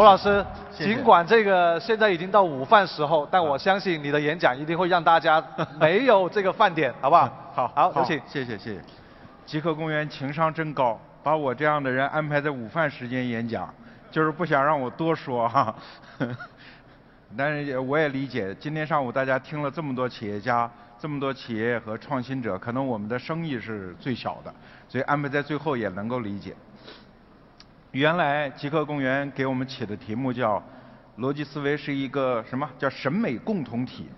罗老师，谢谢尽管这个现在已经到午饭时候，但我相信你的演讲一定会让大家 没有这个饭点，好不好？好，好，有请。谢谢谢谢。极客公园情商真高，把我这样的人安排在午饭时间演讲，就是不想让我多说哈。但是也我也理解，今天上午大家听了这么多企业家，这么多企业和创新者，可能我们的生意是最小的，所以安排在最后也能够理解。原来极客公园给我们起的题目叫“逻辑思维是一个什么叫审美共同体”，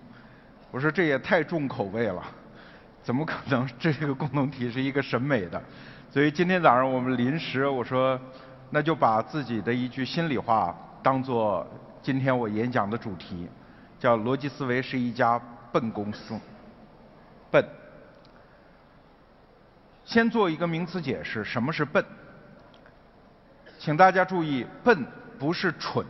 我说这也太重口味了，怎么可能这个共同体是一个审美的？所以今天早上我们临时我说，那就把自己的一句心里话当做今天我演讲的主题，叫“逻辑思维是一家笨公司”，笨。先做一个名词解释，什么是笨？请大家注意，笨不是蠢。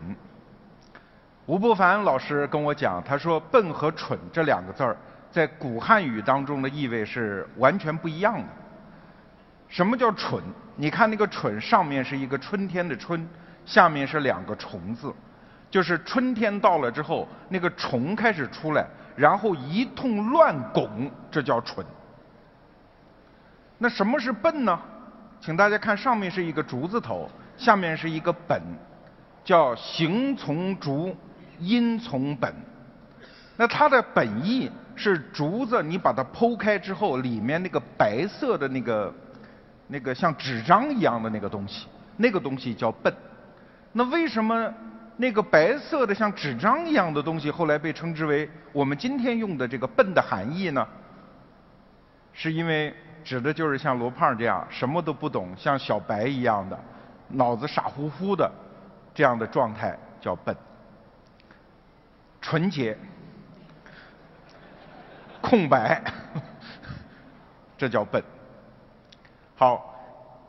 吴伯凡老师跟我讲，他说“笨”和“蠢”这两个字儿，在古汉语当中的意味是完全不一样的。什么叫蠢？你看那个“蠢”上面是一个春天的“春”，下面是两个虫字，就是春天到了之后，那个虫开始出来，然后一通乱拱，这叫蠢。那什么是笨呢？请大家看，上面是一个竹字头，下面是一个本，叫形从竹，音从本。那它的本意是竹子，你把它剖开之后，里面那个白色的那个那个像纸张一样的那个东西，那个东西叫笨。那为什么那个白色的像纸张一样的东西后来被称之为我们今天用的这个笨的含义呢？是因为指的就是像罗胖这样什么都不懂，像小白一样的，脑子傻乎乎的这样的状态叫笨。纯洁、空白，这叫笨。好，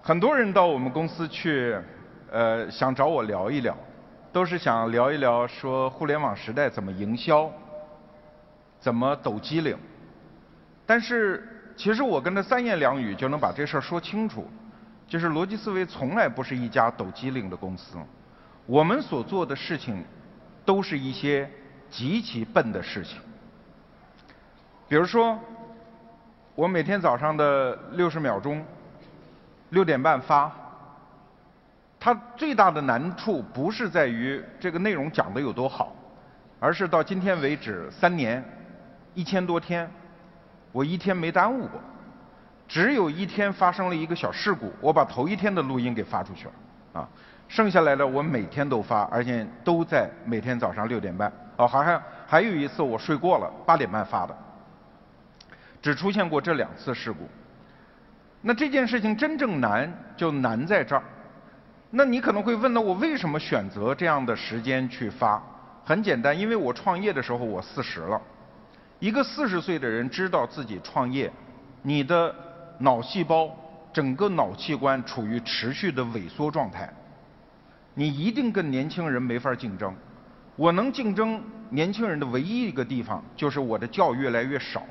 很多人到我们公司去，呃，想找我聊一聊，都是想聊一聊说互联网时代怎么营销，怎么抖机灵。但是其实我跟他三言两语就能把这事儿说清楚，就是逻辑思维从来不是一家抖机灵的公司，我们所做的事情都是一些极其笨的事情。比如说，我每天早上的六十秒钟，六点半发，它最大的难处不是在于这个内容讲的有多好，而是到今天为止三年一千多天，我一天没耽误过，只有一天发生了一个小事故，我把头一天的录音给发出去了，啊，剩下来的我每天都发，而且都在每天早上六点半，哦，好像还有一次我睡过了，八点半发的。只出现过这两次事故。那这件事情真正难，就难在这儿。那你可能会问，那我为什么选择这样的时间去发？很简单，因为我创业的时候我四十了。一个四十岁的人知道自己创业，你的脑细胞整个脑器官处于持续的萎缩状态，你一定跟年轻人没法竞争。我能竞争年轻人的唯一一个地方，就是我的觉越来越少。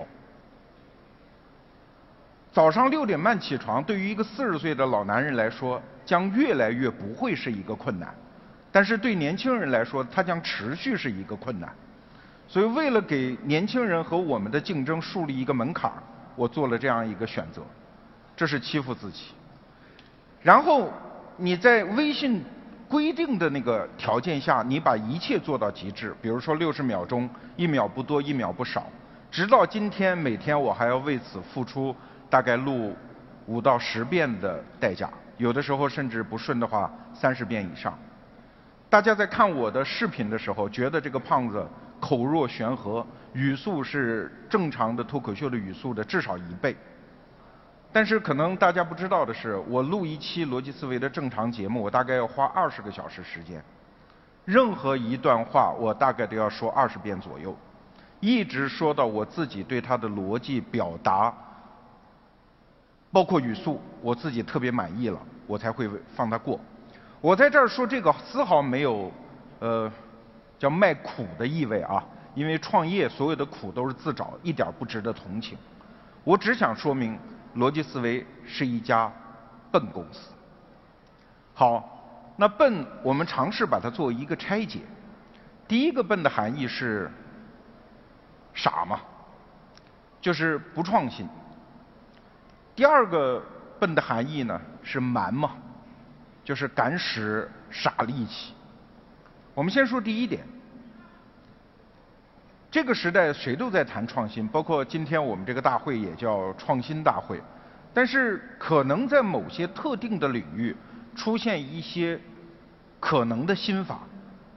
早上六点半起床，对于一个四十岁的老男人来说，将越来越不会是一个困难；但是对年轻人来说，它将持续是一个困难。所以，为了给年轻人和我们的竞争树立一个门槛儿，我做了这样一个选择，这是欺负自己。然后你在微信规定的那个条件下，你把一切做到极致，比如说六十秒钟，一秒不多，一秒不少。直到今天，每天我还要为此付出大概录五到十遍的代价，有的时候甚至不顺的话，三十遍以上。大家在看我的视频的时候，觉得这个胖子口若悬河，语速是正常的脱口秀的语速的至少一倍。但是可能大家不知道的是，我录一期逻辑思维的正常节目，我大概要花二十个小时时间。任何一段话，我大概都要说二十遍左右，一直说到我自己对它的逻辑表达，包括语速，我自己特别满意了，我才会放它过。我在这儿说这个丝毫没有，呃，叫卖苦的意味啊，因为创业所有的苦都是自找，一点不值得同情。我只想说明，逻辑思维是一家笨公司。好，那笨我们尝试把它作为一个拆解。第一个笨的含义是傻嘛，就是不创新。第二个笨的含义呢是蛮嘛，就是敢使傻力气。我们先说第一点，这个时代谁都在谈创新，包括今天我们这个大会也叫创新大会。但是可能在某些特定的领域出现一些可能的新法，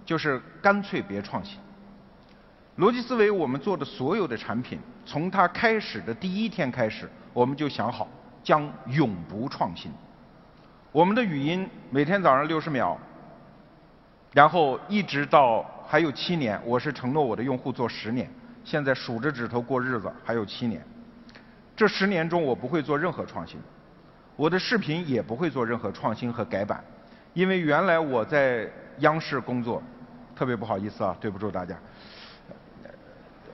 就是干脆别创新。逻辑思维我们做的所有的产品，从它开始的第一天开始，我们就想好将永不创新。我们的语音每天早上六十秒，然后一直到还有七年，我是承诺我的用户做十年，现在数着指头过日子，还有七年。这十年中，我不会做任何创新，我的视频也不会做任何创新和改版，因为原来我在央视工作，特别不好意思啊，对不住大家，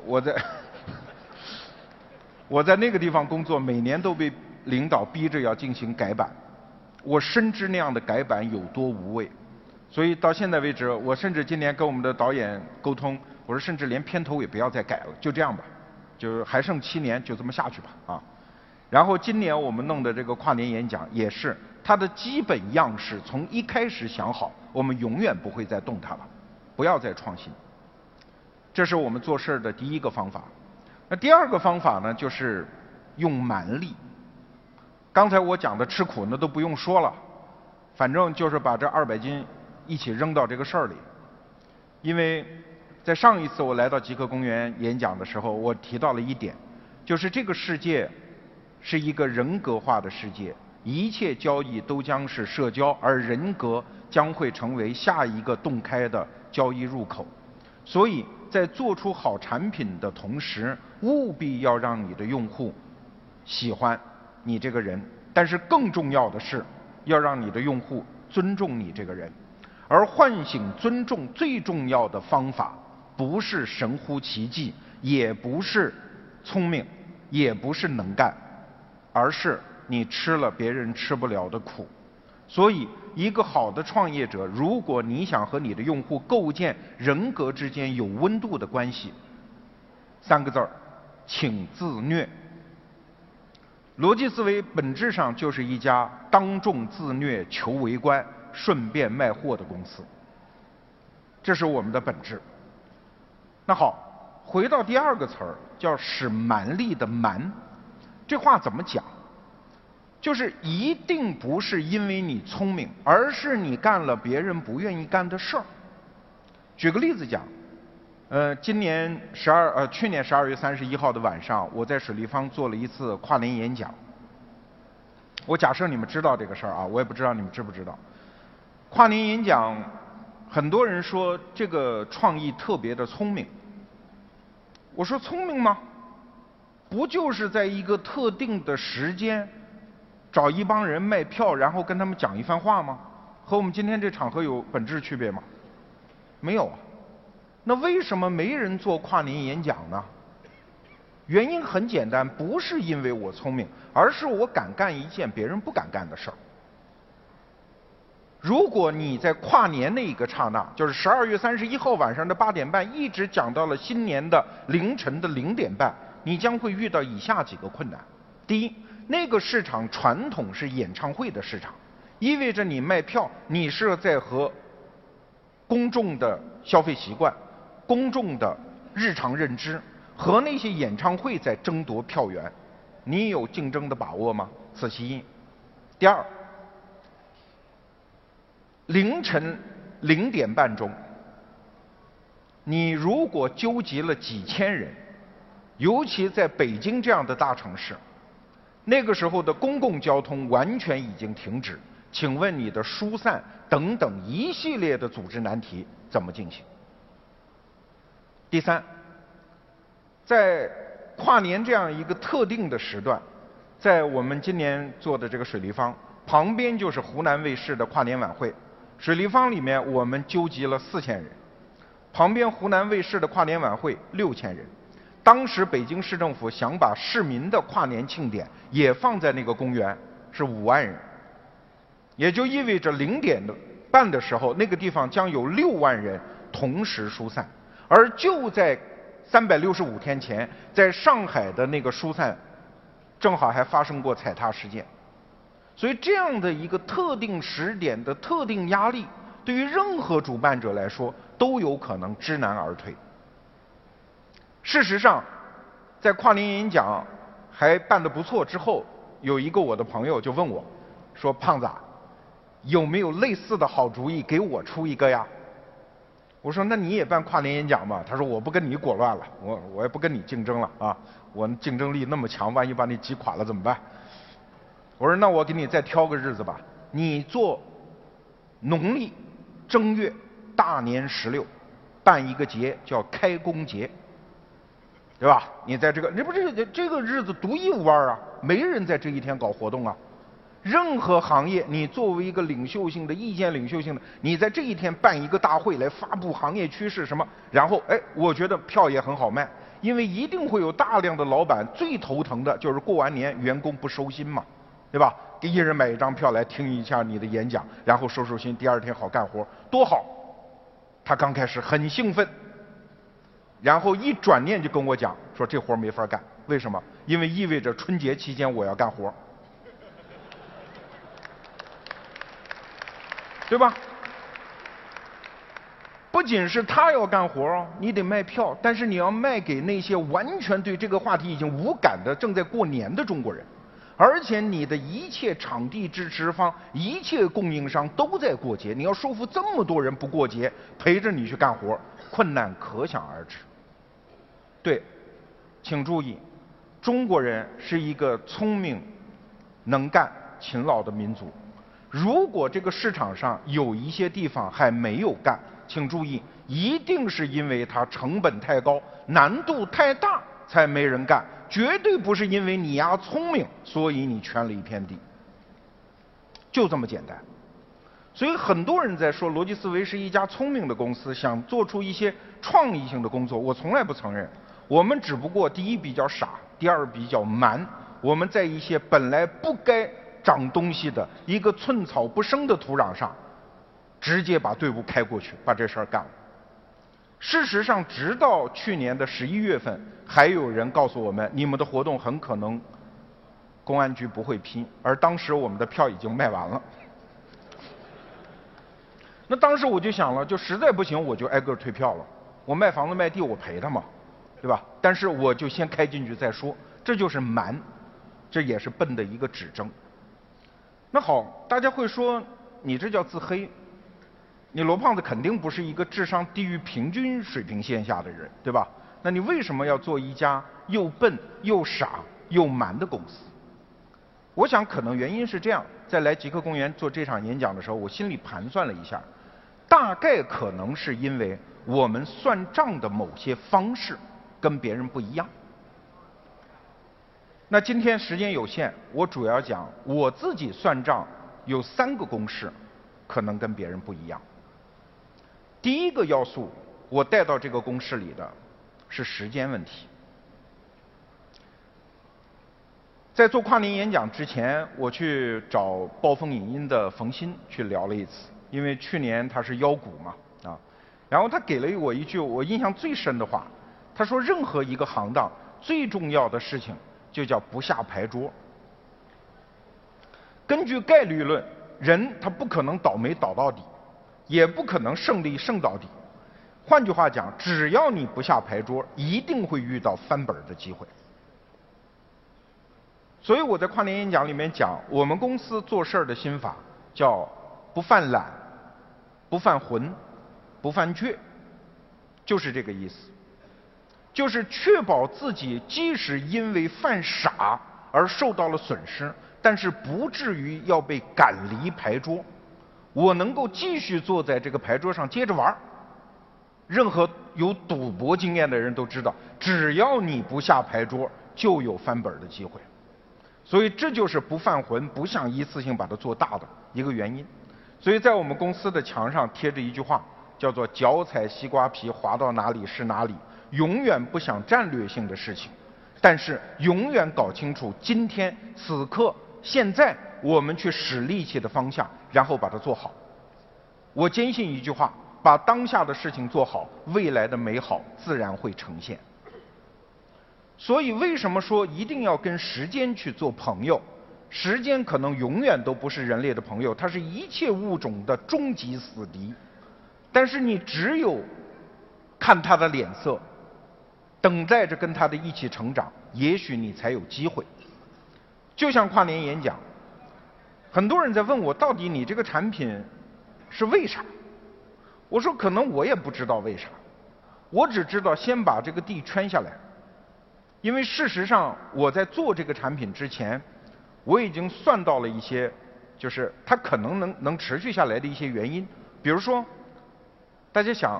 我在 我在那个地方工作，每年都被领导逼着要进行改版，我深知那样的改版有多无味，所以到现在为止，我甚至今年跟我们的导演沟通，我说甚至连片头也不要再改了，就这样吧。就还剩七年，就这么下去吧啊！然后今年我们弄的这个跨年演讲也是，它的基本样式从一开始想好，我们永远不会再动它了，不要再创新。这是我们做事儿的第一个方法。那第二个方法呢，就是用蛮力。刚才我讲的吃苦那都不用说了，反正就是把这二百斤一起扔到这个事儿里，因为。在上一次我来到极客公园演讲的时候，我提到了一点，就是这个世界是一个人格化的世界，一切交易都将是社交，而人格将会成为下一个洞开的交易入口。所以在做出好产品的同时，务必要让你的用户喜欢你这个人，但是更重要的是，要让你的用户尊重你这个人。而唤醒尊重最重要的方法。不是神乎其技，也不是聪明，也不是能干，而是你吃了别人吃不了的苦。所以，一个好的创业者，如果你想和你的用户构建人格之间有温度的关系，三个字儿，请自虐。逻辑思维本质上就是一家当众自虐、求围观、顺便卖货的公司，这是我们的本质。那好，回到第二个词儿，叫使蛮力的蛮，这话怎么讲？就是一定不是因为你聪明，而是你干了别人不愿意干的事儿。举个例子讲，呃，今年十二呃，去年十二月三十一号的晚上，我在水立方做了一次跨年演讲。我假设你们知道这个事儿啊，我也不知道你们知不知道。跨年演讲。很多人说这个创意特别的聪明，我说聪明吗？不就是在一个特定的时间，找一帮人卖票，然后跟他们讲一番话吗？和我们今天这场合有本质区别吗？没有啊。那为什么没人做跨年演讲呢？原因很简单，不是因为我聪明，而是我敢干一件别人不敢干的事儿。如果你在跨年那一个刹那，就是十二月三十一号晚上的八点半，一直讲到了新年的凌晨的零点半，你将会遇到以下几个困难：第一，那个市场传统是演唱会的市场，意味着你卖票，你是在和公众的消费习惯、公众的日常认知和那些演唱会在争夺票源，你有竞争的把握吗？此其一。第二。凌晨零点半钟，你如果纠集了几千人，尤其在北京这样的大城市，那个时候的公共交通完全已经停止，请问你的疏散等等一系列的组织难题怎么进行？第三，在跨年这样一个特定的时段，在我们今年做的这个水立方旁边就是湖南卫视的跨年晚会。水立方里面，我们纠集了四千人，旁边湖南卫视的跨年晚会六千人。当时北京市政府想把市民的跨年庆典也放在那个公园，是五万人。也就意味着零点的半的时候，那个地方将有六万人同时疏散，而就在三百六十五天前，在上海的那个疏散，正好还发生过踩踏事件。所以这样的一个特定时点的特定压力，对于任何主办者来说都有可能知难而退。事实上，在跨年演讲还办得不错之后，有一个我的朋友就问我，说：“胖子，有没有类似的好主意给我出一个呀？”我说：“那你也办跨年演讲吧。”他说：“我不跟你裹乱了，我我也不跟你竞争了啊，我竞争力那么强，万一把你挤垮了怎么办？”我说：“那我给你再挑个日子吧，你做农历正月大年十六办一个节，叫开工节，对吧？你在这个，这不是这个日子独一无二啊，没人在这一天搞活动啊。任何行业，你作为一个领袖性的意见领袖性的，你在这一天办一个大会来发布行业趋势什么，然后哎，我觉得票也很好卖，因为一定会有大量的老板最头疼的就是过完年员工不收心嘛。”对吧？给一人买一张票来听一下你的演讲，然后收收心，第二天好干活，多好！他刚开始很兴奋，然后一转念就跟我讲说这活没法干，为什么？因为意味着春节期间我要干活，对吧？不仅是他要干活哦，你得卖票，但是你要卖给那些完全对这个话题已经无感的正在过年的中国人。而且你的一切场地支持方、一切供应商都在过节，你要说服这么多人不过节陪着你去干活，困难可想而知。对，请注意，中国人是一个聪明、能干、勤劳的民族。如果这个市场上有一些地方还没有干，请注意，一定是因为它成本太高、难度太大才没人干。绝对不是因为你呀聪明，所以你圈了一片地，就这么简单。所以很多人在说逻辑思维是一家聪明的公司，想做出一些创意性的工作。我从来不承认，我们只不过第一比较傻，第二比较蛮。我们在一些本来不该长东西的一个寸草不生的土壤上，直接把队伍开过去，把这事儿干了。事实上，直到去年的十一月份，还有人告诉我们，你们的活动很可能公安局不会批，而当时我们的票已经卖完了。那当时我就想了，就实在不行，我就挨个退票了。我卖房子卖地，我赔他嘛，对吧？但是我就先开进去再说，这就是瞒，这也是笨的一个指征。那好，大家会说，你这叫自黑。你罗胖子肯定不是一个智商低于平均水平线下的人，对吧？那你为什么要做一家又笨又傻又蛮的公司？我想可能原因是这样：在来极客公园做这场演讲的时候，我心里盘算了一下，大概可能是因为我们算账的某些方式跟别人不一样。那今天时间有限，我主要讲我自己算账有三个公式，可能跟别人不一样。第一个要素，我带到这个公式里的是时间问题。在做跨年演讲之前，我去找暴风影音的冯鑫去聊了一次，因为去年他是腰股嘛，啊，然后他给了我一句我印象最深的话，他说：“任何一个行当最重要的事情就叫不下牌桌。根据概率论，人他不可能倒霉倒到底。”也不可能胜利胜到底。换句话讲，只要你不下牌桌，一定会遇到翻本的机会。所以我在跨年演讲里面讲，我们公司做事儿的心法叫不犯懒、不犯浑、不犯倔，就是这个意思。就是确保自己即使因为犯傻而受到了损失，但是不至于要被赶离牌桌。我能够继续坐在这个牌桌上接着玩任何有赌博经验的人都知道，只要你不下牌桌，就有翻本的机会。所以这就是不犯浑，不想一次性把它做大的一个原因。所以在我们公司的墙上贴着一句话，叫做“脚踩西瓜皮，滑到哪里是哪里”。永远不想战略性的事情，但是永远搞清楚今天此刻现在。我们去使力气的方向，然后把它做好。我坚信一句话：把当下的事情做好，未来的美好自然会呈现。所以，为什么说一定要跟时间去做朋友？时间可能永远都不是人类的朋友，它是一切物种的终极死敌。但是，你只有看他的脸色，等待着跟他的一起成长，也许你才有机会。就像跨年演讲，很多人在问我，到底你这个产品是为啥？我说，可能我也不知道为啥，我只知道先把这个地圈下来。因为事实上，我在做这个产品之前。我已经算到了一些，就是它可能能能持续下来的一些原因。比如说，大家想，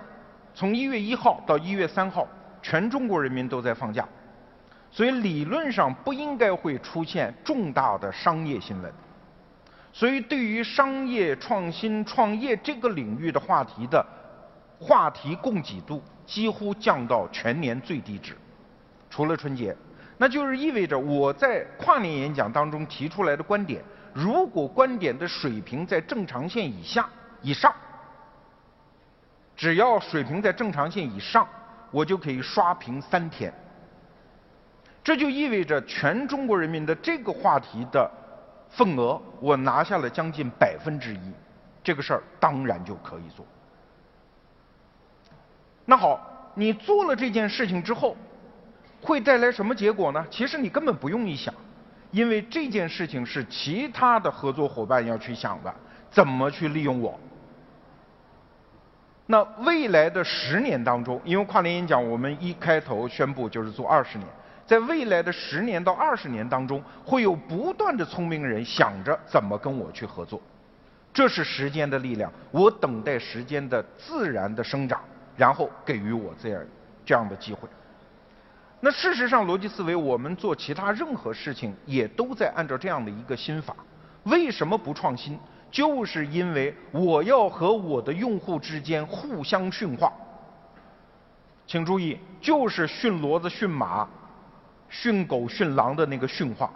从一月一号到一月三号，全中国人民都在放假，所以理论上不应该会出现重大的商业新闻。所以，对于商业创新创业这个领域的话题的话题供给度几乎降到全年最低值，除了春节。那就是意味着我在跨年演讲当中提出来的观点，如果观点的水平在正常线以下、以上，只要水平在正常线以上，我就可以刷屏三天。这就意味着全中国人民的这个话题的份额，我拿下了将近百分之一，这个事儿当然就可以做。那好，你做了这件事情之后。会带来什么结果呢？其实你根本不用一想，因为这件事情是其他的合作伙伴要去想的，怎么去利用我。那未来的十年当中，因为跨年演讲我们一开头宣布就是做二十年，在未来的十年到二十年当中，会有不断的聪明人想着怎么跟我去合作，这是时间的力量，我等待时间的自然的生长，然后给予我这样这样的机会。那事实上，逻辑思维，我们做其他任何事情也都在按照这样的一个心法。为什么不创新？就是因为我要和我的用户之间互相驯化。请注意，就是驯骡子、驯马、驯狗、驯狼的那个驯化。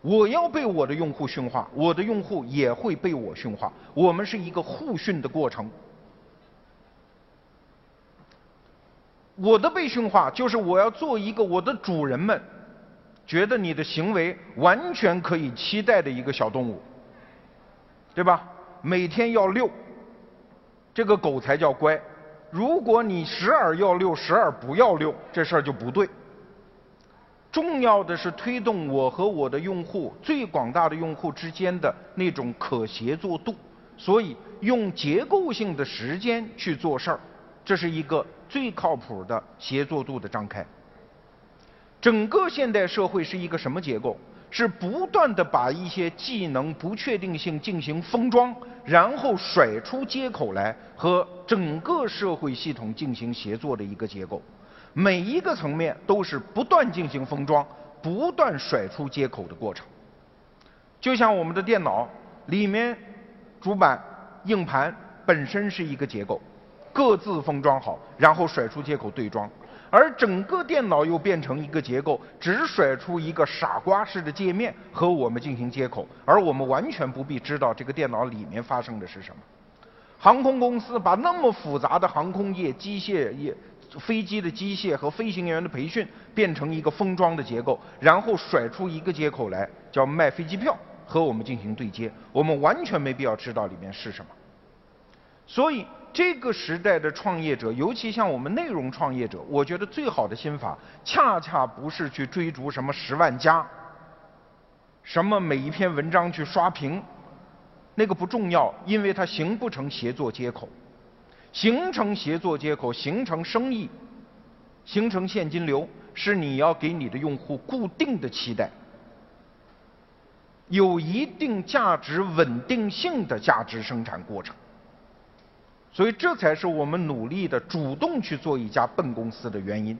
我要被我的用户驯化，我的用户也会被我驯化。我们是一个互驯的过程。我的被驯化就是我要做一个我的主人们觉得你的行为完全可以期待的一个小动物，对吧？每天要遛，这个狗才叫乖。如果你时而要遛，时而不要遛，这事儿就不对。重要的是推动我和我的用户最广大的用户之间的那种可协作度，所以用结构性的时间去做事儿，这是一个。最靠谱的协作度的张开。整个现代社会是一个什么结构？是不断的把一些技能不确定性进行封装，然后甩出接口来和整个社会系统进行协作的一个结构。每一个层面都是不断进行封装、不断甩出接口的过程。就像我们的电脑里面，主板、硬盘本身是一个结构。各自封装好，然后甩出接口对装，而整个电脑又变成一个结构，只甩出一个傻瓜式的界面和我们进行接口，而我们完全不必知道这个电脑里面发生的是什么。航空公司把那么复杂的航空业、机械业、飞机的机械和飞行员的培训变成一个封装的结构，然后甩出一个接口来，叫卖飞机票和我们进行对接，我们完全没必要知道里面是什么。所以。这个时代的创业者，尤其像我们内容创业者，我觉得最好的心法，恰恰不是去追逐什么十万加，什么每一篇文章去刷屏，那个不重要，因为它形不成协作接口，形成协作接口，形成生意，形成现金流，是你要给你的用户固定的期待，有一定价值稳定性的价值生产过程。所以，这才是我们努力的主动去做一家笨公司的原因。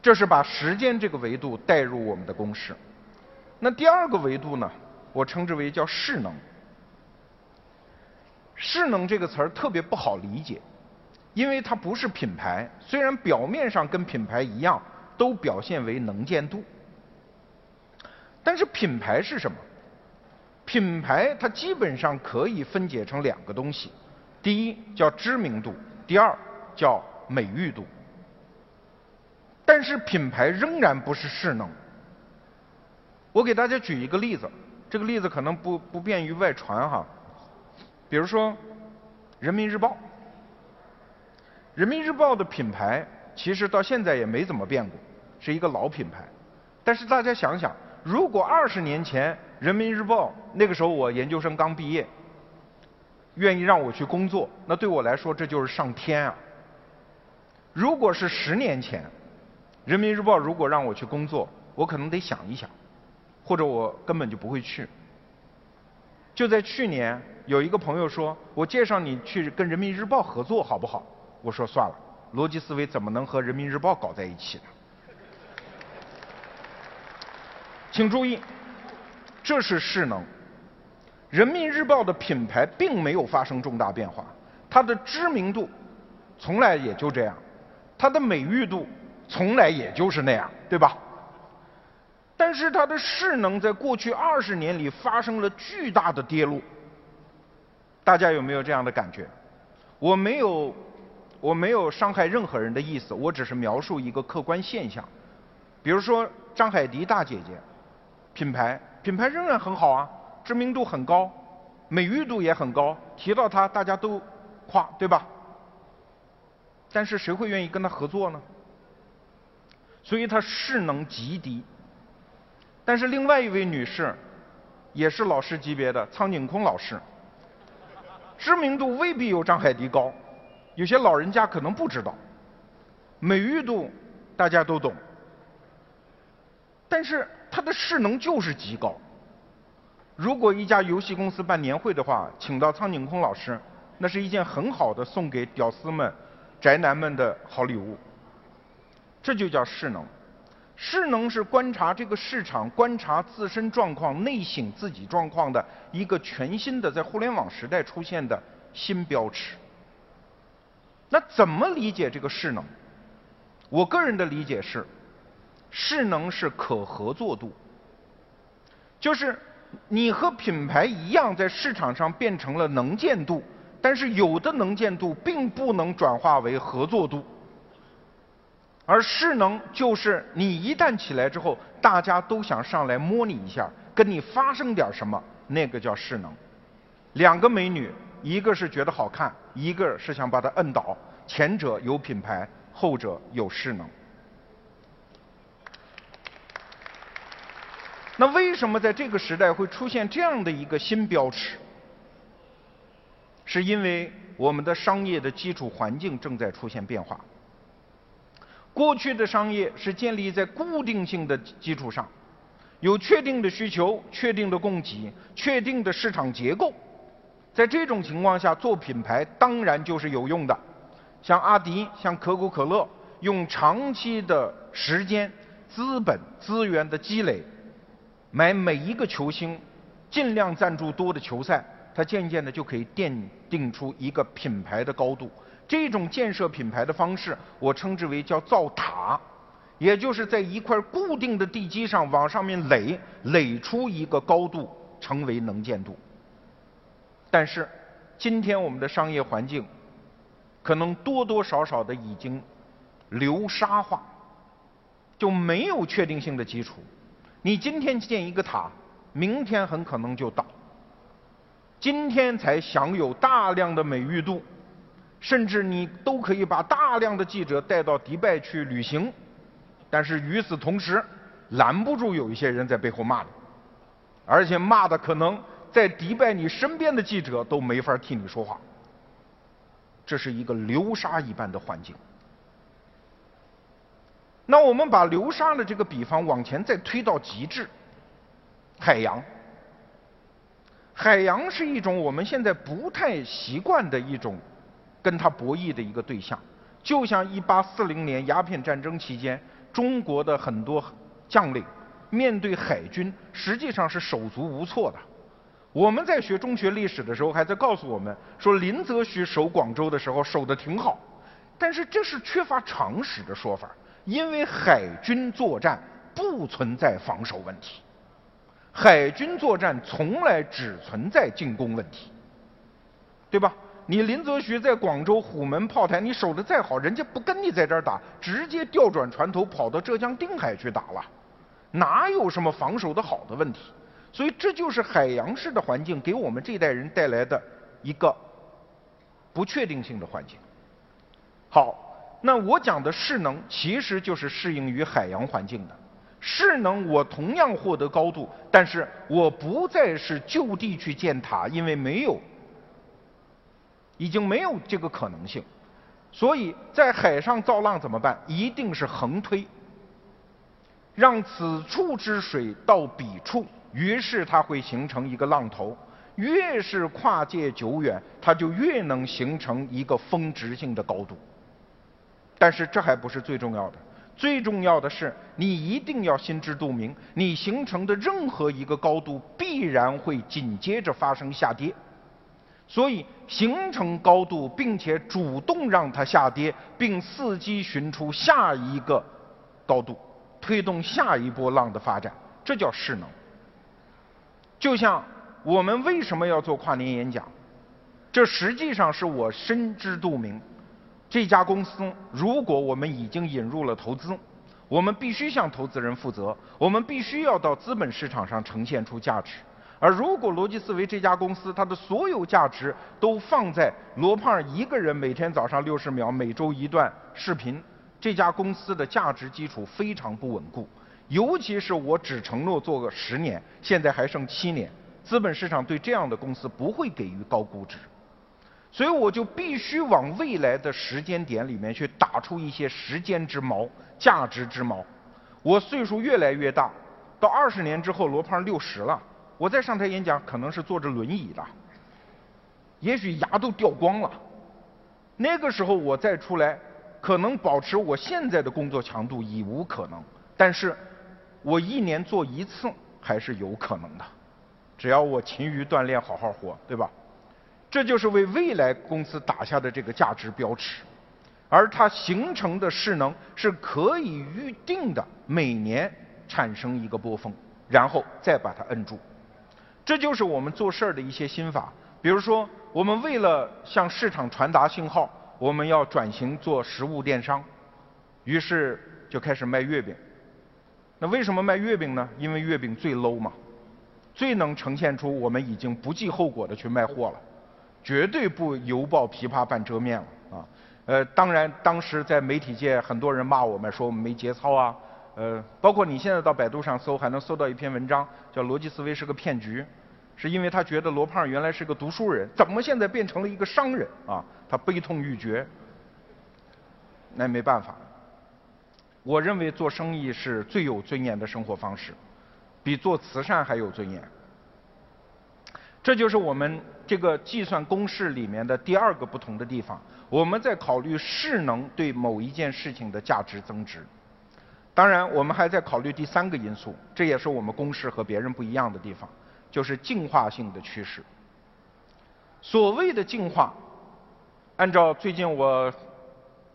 这是把时间这个维度带入我们的公式。那第二个维度呢？我称之为叫势能。势能这个词儿特别不好理解，因为它不是品牌，虽然表面上跟品牌一样，都表现为能见度。但是品牌是什么？品牌它基本上可以分解成两个东西，第一叫知名度，第二叫美誉度。但是品牌仍然不是势能。我给大家举一个例子，这个例子可能不不便于外传哈。比如说，《人民日报》，《人民日报》的品牌其实到现在也没怎么变过，是一个老品牌。但是大家想想，如果二十年前《人民日报》那个时候我研究生刚毕业，愿意让我去工作，那对我来说这就是上天啊。如果是十年前，人民日报如果让我去工作，我可能得想一想，或者我根本就不会去。就在去年，有一个朋友说：“我介绍你去跟人民日报合作，好不好？”我说：“算了，逻辑思维怎么能和人民日报搞在一起呢？”请注意，这是势能。人民日报的品牌并没有发生重大变化，它的知名度从来也就这样，它的美誉度。从来也就是那样，对吧？但是它的势能在过去二十年里发生了巨大的跌落。大家有没有这样的感觉？我没有，我没有伤害任何人的意思，我只是描述一个客观现象。比如说张海迪大姐姐，品牌品牌仍然很好啊，知名度很高，美誉度也很高，提到她大家都夸，对吧？但是谁会愿意跟她合作呢？所以它势能极低，但是另外一位女士，也是老师级别的苍井空老师，知名度未必有张海迪高，有些老人家可能不知道，美誉度大家都懂，但是它的势能就是极高。如果一家游戏公司办年会的话，请到苍井空老师，那是一件很好的送给屌丝们、宅男们的好礼物。这就叫势能，势能是观察这个市场、观察自身状况、内省自己状况的一个全新的在互联网时代出现的新标尺。那怎么理解这个势能？我个人的理解是，势能是可合作度，就是你和品牌一样在市场上变成了能见度，但是有的能见度并不能转化为合作度。而势能就是你一旦起来之后，大家都想上来摸你一下，跟你发生点什么，那个叫势能。两个美女，一个是觉得好看，一个是想把她摁倒。前者有品牌，后者有势能。那为什么在这个时代会出现这样的一个新标尺？是因为我们的商业的基础环境正在出现变化。过去的商业是建立在固定性的基础上，有确定的需求、确定的供给、确定的市场结构，在这种情况下做品牌当然就是有用的。像阿迪、像可口可乐，用长期的时间、资本、资源的积累，买每一个球星，尽量赞助多的球赛，它渐渐的就可以奠定出一个品牌的高度。这种建设品牌的方式，我称之为叫造塔，也就是在一块固定的地基上往上面垒，垒出一个高度，成为能见度。但是，今天我们的商业环境，可能多多少少的已经流沙化，就没有确定性的基础。你今天建一个塔，明天很可能就倒。今天才享有大量的美誉度。甚至你都可以把大量的记者带到迪拜去旅行，但是与此同时，拦不住有一些人在背后骂你，而且骂的可能在迪拜你身边的记者都没法替你说话。这是一个流沙一般的环境。那我们把流沙的这个比方往前再推到极致，海洋。海洋是一种我们现在不太习惯的一种。跟他博弈的一个对象，就像一八四零年鸦片战争期间，中国的很多将领面对海军，实际上是手足无措的。我们在学中学历史的时候，还在告诉我们说，林则徐守广州的时候守得挺好，但是这是缺乏常识的说法，因为海军作战不存在防守问题，海军作战从来只存在进攻问题，对吧？你林则徐在广州虎门炮台，你守得再好，人家不跟你在这儿打，直接调转船头跑到浙江定海去打了，哪有什么防守的好的问题？所以这就是海洋式的环境给我们这一代人带来的一个不确定性的环境。好，那我讲的势能其实就是适应于海洋环境的。势能我同样获得高度，但是我不再是就地去建塔，因为没有。已经没有这个可能性，所以在海上造浪怎么办？一定是横推，让此处之水到彼处，于是它会形成一个浪头。越是跨界久远，它就越能形成一个峰值性的高度。但是这还不是最重要的，最重要的是你一定要心知肚明，你形成的任何一个高度必然会紧接着发生下跌。所以形成高度，并且主动让它下跌，并伺机寻出下一个高度，推动下一波浪的发展，这叫势能。就像我们为什么要做跨年演讲，这实际上是我深知肚明。这家公司如果我们已经引入了投资，我们必须向投资人负责，我们必须要到资本市场上呈现出价值。而如果逻辑思维这家公司，它的所有价值都放在罗胖一个人每天早上六十秒、每周一段视频，这家公司的价值基础非常不稳固。尤其是我只承诺做个十年，现在还剩七年，资本市场对这样的公司不会给予高估值，所以我就必须往未来的时间点里面去打出一些时间之矛、价值之矛。我岁数越来越大，到二十年之后，罗胖六十了。我再上台演讲，可能是坐着轮椅的，也许牙都掉光了。那个时候我再出来，可能保持我现在的工作强度已无可能。但是，我一年做一次还是有可能的，只要我勤于锻炼，好好活，对吧？这就是为未来公司打下的这个价值标尺，而它形成的势能是可以预定的，每年产生一个波峰，然后再把它摁住。这就是我们做事儿的一些心法。比如说，我们为了向市场传达信号，我们要转型做实物电商，于是就开始卖月饼。那为什么卖月饼呢？因为月饼最 low 嘛，最能呈现出我们已经不计后果的去卖货了，绝对不犹抱琵琶半遮面了啊。呃，当然当时在媒体界很多人骂我们说我们没节操啊。呃，包括你现在到百度上搜，还能搜到一篇文章，叫《逻辑思维是个骗局》，是因为他觉得罗胖原来是个读书人，怎么现在变成了一个商人啊？他悲痛欲绝。那没办法，我认为做生意是最有尊严的生活方式，比做慈善还有尊严。这就是我们这个计算公式里面的第二个不同的地方，我们在考虑势能对某一件事情的价值增值。当然，我们还在考虑第三个因素，这也是我们公式和别人不一样的地方，就是进化性的趋势。所谓的进化，按照最近我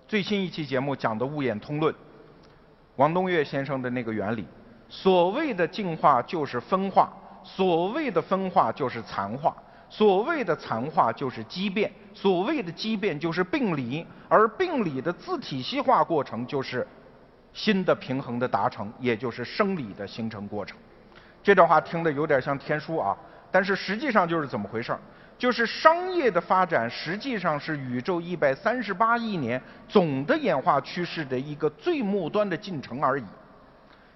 最新一期节目讲的《物演通论》，王东岳先生的那个原理，所谓的进化就是分化，所谓的分化就是残化，所谓的残化就是畸变，所谓的畸变就是病理，而病理的自体系化过程就是。新的平衡的达成，也就是生理的形成过程。这段话听得有点像天书啊，但是实际上就是怎么回事就是商业的发展实际上是宇宙一百三十八亿年总的演化趋势的一个最末端的进程而已。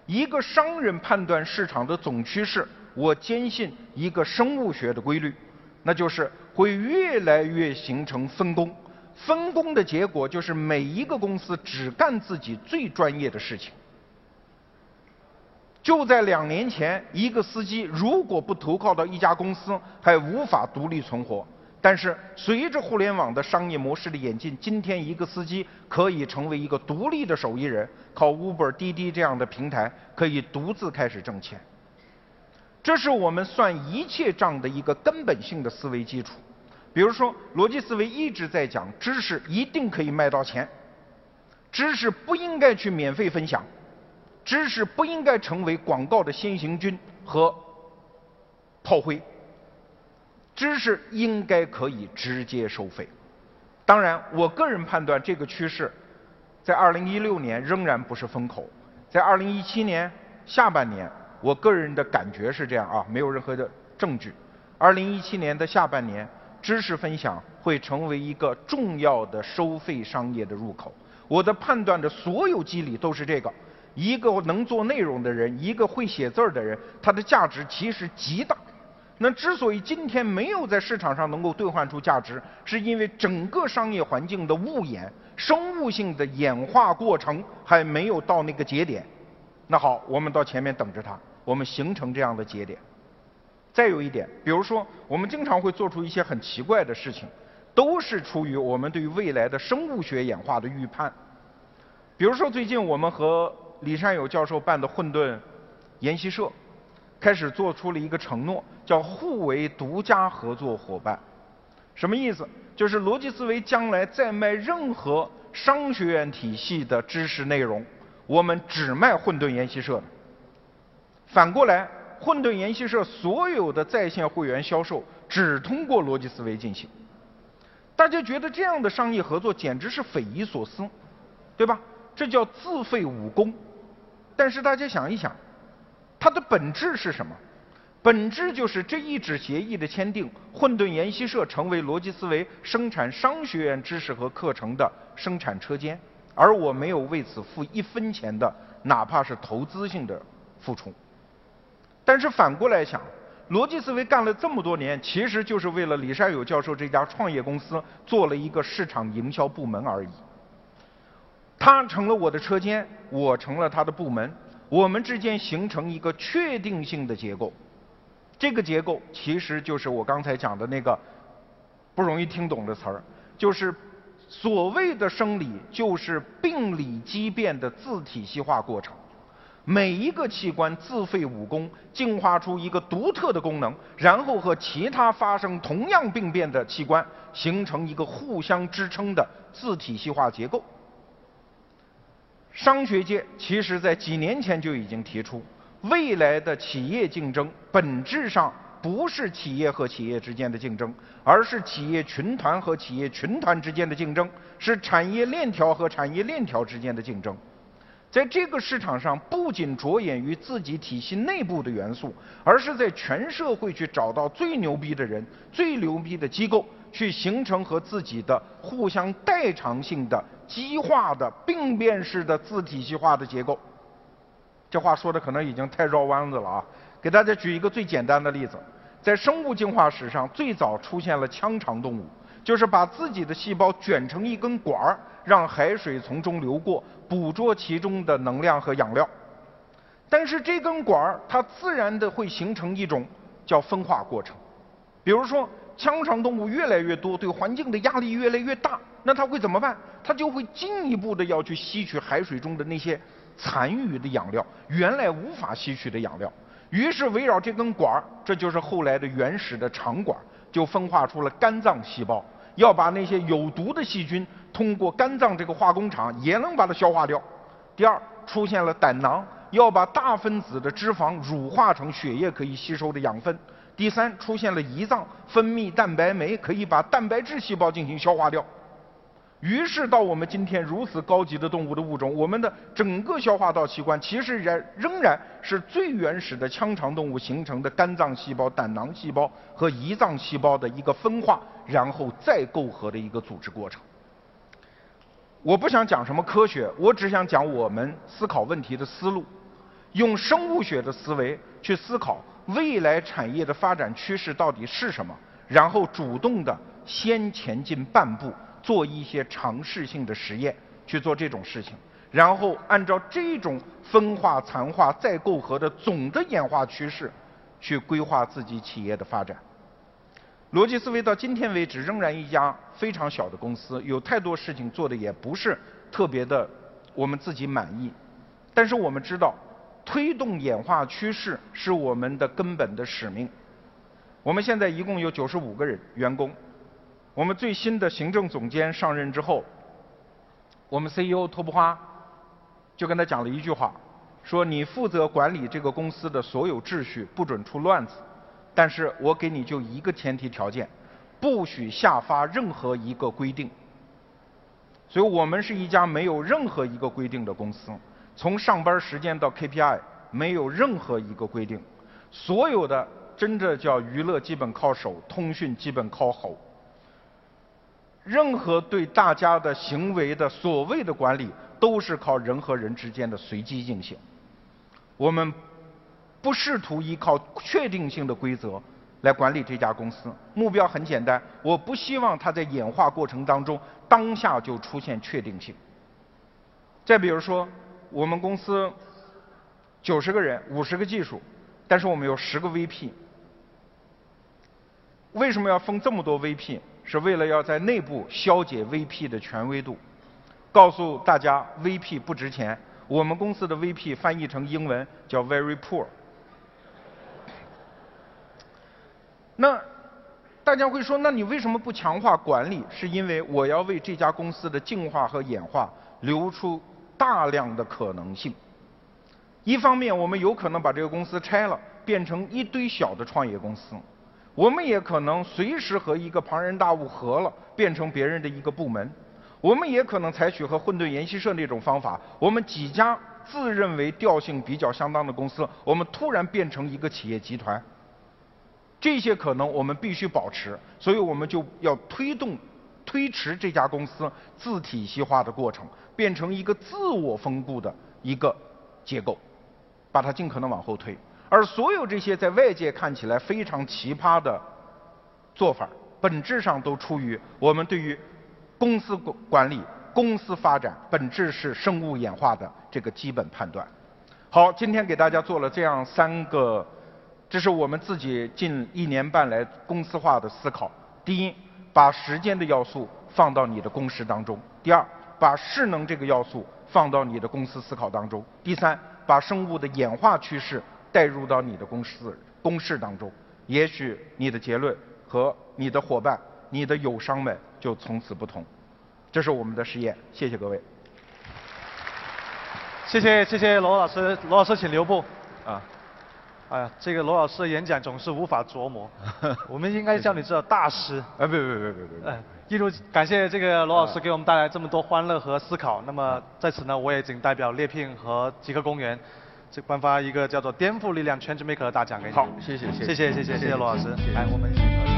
一个商人判断市场的总趋势，我坚信一个生物学的规律，那就是会越来越形成分工。分工的结果就是每一个公司只干自己最专业的事情。就在两年前，一个司机如果不投靠到一家公司，还无法独立存活。但是随着互联网的商业模式的演进，今天一个司机可以成为一个独立的手艺人，靠 Uber、滴滴这样的平台可以独自开始挣钱。这是我们算一切账的一个根本性的思维基础。比如说，逻辑思维一直在讲，知识一定可以卖到钱，知识不应该去免费分享，知识不应该成为广告的先行军和炮灰。知识应该可以直接收费。当然，我个人判断这个趋势，在二零一六年仍然不是风口，在二零一七年下半年，我个人的感觉是这样啊，没有任何的证据。二零一七年的下半年，知识分享会成为一个重要的收费商业的入口。我的判断的所有机理都是这个：一个能做内容的人，一个会写字儿的人，他的价值其实极大。那之所以今天没有在市场上能够兑换出价值，是因为整个商业环境的物演、生物性的演化过程还没有到那个节点。那好，我们到前面等着它，我们形成这样的节点。再有一点，比如说，我们经常会做出一些很奇怪的事情，都是出于我们对于未来的生物学演化的预判。比如说，最近我们和李善友教授办的混沌研习社。开始做出了一个承诺，叫互为独家合作伙伴。什么意思？就是逻辑思维将来再卖任何商学院体系的知识内容，我们只卖混沌研习社的。反过来，混沌研习社所有的在线会员销售只通过逻辑思维进行。大家觉得这样的商业合作简直是匪夷所思，对吧？这叫自废武功。但是大家想一想。它的本质是什么？本质就是这一纸协议的签订，混沌研习社成为逻辑思维生产商学院知识和课程的生产车间，而我没有为此付一分钱的，哪怕是投资性的付出。但是反过来想，逻辑思维干了这么多年，其实就是为了李善友教授这家创业公司做了一个市场营销部门而已。他成了我的车间，我成了他的部门。我们之间形成一个确定性的结构，这个结构其实就是我刚才讲的那个不容易听懂的词儿，就是所谓的生理，就是病理畸变的自体系化过程。每一个器官自废武功，进化出一个独特的功能，然后和其他发生同样病变的器官形成一个互相支撑的自体系化结构。商学界其实在几年前就已经提出，未来的企业竞争本质上不是企业和企业之间的竞争，而是企业群团和企业群团之间的竞争，是产业链条和产业链条之间的竞争。在这个市场上，不仅着眼于自己体系内部的元素，而是在全社会去找到最牛逼的人、最牛逼的机构，去形成和自己的互相代偿性的。激化的病变式的自体系化的结构，这话说的可能已经太绕弯子了啊！给大家举一个最简单的例子，在生物进化史上，最早出现了腔肠动物，就是把自己的细胞卷成一根管儿，让海水从中流过，捕捉其中的能量和养料。但是这根管儿它自然的会形成一种叫分化过程，比如说。腔肠动物越来越多，对环境的压力越来越大，那它会怎么办？它就会进一步的要去吸取海水中的那些残余的养料，原来无法吸取的养料。于是围绕这根管儿，这就是后来的原始的肠管，就分化出了肝脏细胞，要把那些有毒的细菌通过肝脏这个化工厂也能把它消化掉。第二，出现了胆囊，要把大分子的脂肪乳化成血液可以吸收的养分。第三，出现了胰脏分泌蛋白酶，可以把蛋白质细胞进行消化掉。于是到我们今天如此高级的动物的物种，我们的整个消化道器官其实仍仍然是最原始的腔肠动物形成的肝脏细胞、胆囊细胞和胰脏细胞的一个分化，然后再构合的一个组织过程。我不想讲什么科学，我只想讲我们思考问题的思路，用生物学的思维去思考。未来产业的发展趋势到底是什么？然后主动的先前进半步，做一些尝试性的实验，去做这种事情，然后按照这种分化、残化、再构合的总的演化趋势，去规划自己企业的发展。逻辑思维到今天为止仍然一家非常小的公司，有太多事情做的也不是特别的我们自己满意，但是我们知道。推动演化趋势是我们的根本的使命。我们现在一共有九十五个人员工。我们最新的行政总监上任之后，我们 CEO 托布花就跟他讲了一句话，说你负责管理这个公司的所有秩序，不准出乱子。但是我给你就一个前提条件，不许下发任何一个规定。所以我们是一家没有任何一个规定的公司，从上班时间到 KPI 没有任何一个规定，所有的真的叫娱乐基本靠手，通讯基本靠吼。任何对大家的行为的所谓的管理，都是靠人和人之间的随机进行。我们不试图依靠确定性的规则来管理这家公司，目标很简单，我不希望它在演化过程当中当下就出现确定性。再比如说，我们公司九十个人，五十个技术，但是我们有十个 VP，为什么要分这么多 VP？是为了要在内部消解 VP 的权威度，告诉大家 VP 不值钱。我们公司的 VP 翻译成英文叫 very poor。那大家会说，那你为什么不强化管理？是因为我要为这家公司的进化和演化留出大量的可能性。一方面，我们有可能把这个公司拆了，变成一堆小的创业公司。我们也可能随时和一个庞然大物合了，变成别人的一个部门；我们也可能采取和混沌研习社那种方法，我们几家自认为调性比较相当的公司，我们突然变成一个企业集团。这些可能我们必须保持，所以我们就要推动、推迟这家公司自体系化的过程，变成一个自我分布的一个结构，把它尽可能往后推。而所有这些在外界看起来非常奇葩的做法，本质上都出于我们对于公司管理、公司发展本质是生物演化的这个基本判断。好，今天给大家做了这样三个，这是我们自己近一年半来公司化的思考：第一，把时间的要素放到你的公式当中；第二，把势能这个要素放到你的公司思考当中；第三，把生物的演化趋势。带入到你的公司公式当中，也许你的结论和你的伙伴、你的友商们就从此不同。这是我们的实验，谢谢各位。谢谢谢谢罗老师，罗老师请留步。啊，哎呀，这个罗老师的演讲总是无法琢磨，我们应该叫你叫大师。哎，别别别别别。哎，一如感谢这个罗老师给我们带来这么多欢乐和思考。那么在此呢，我也仅代表猎聘和极客公园。颁发一个叫做“颠覆力量 Change Maker” 的大奖给你。好，谢谢，谢谢，谢谢，谢谢，谢谢罗老师。来，我们。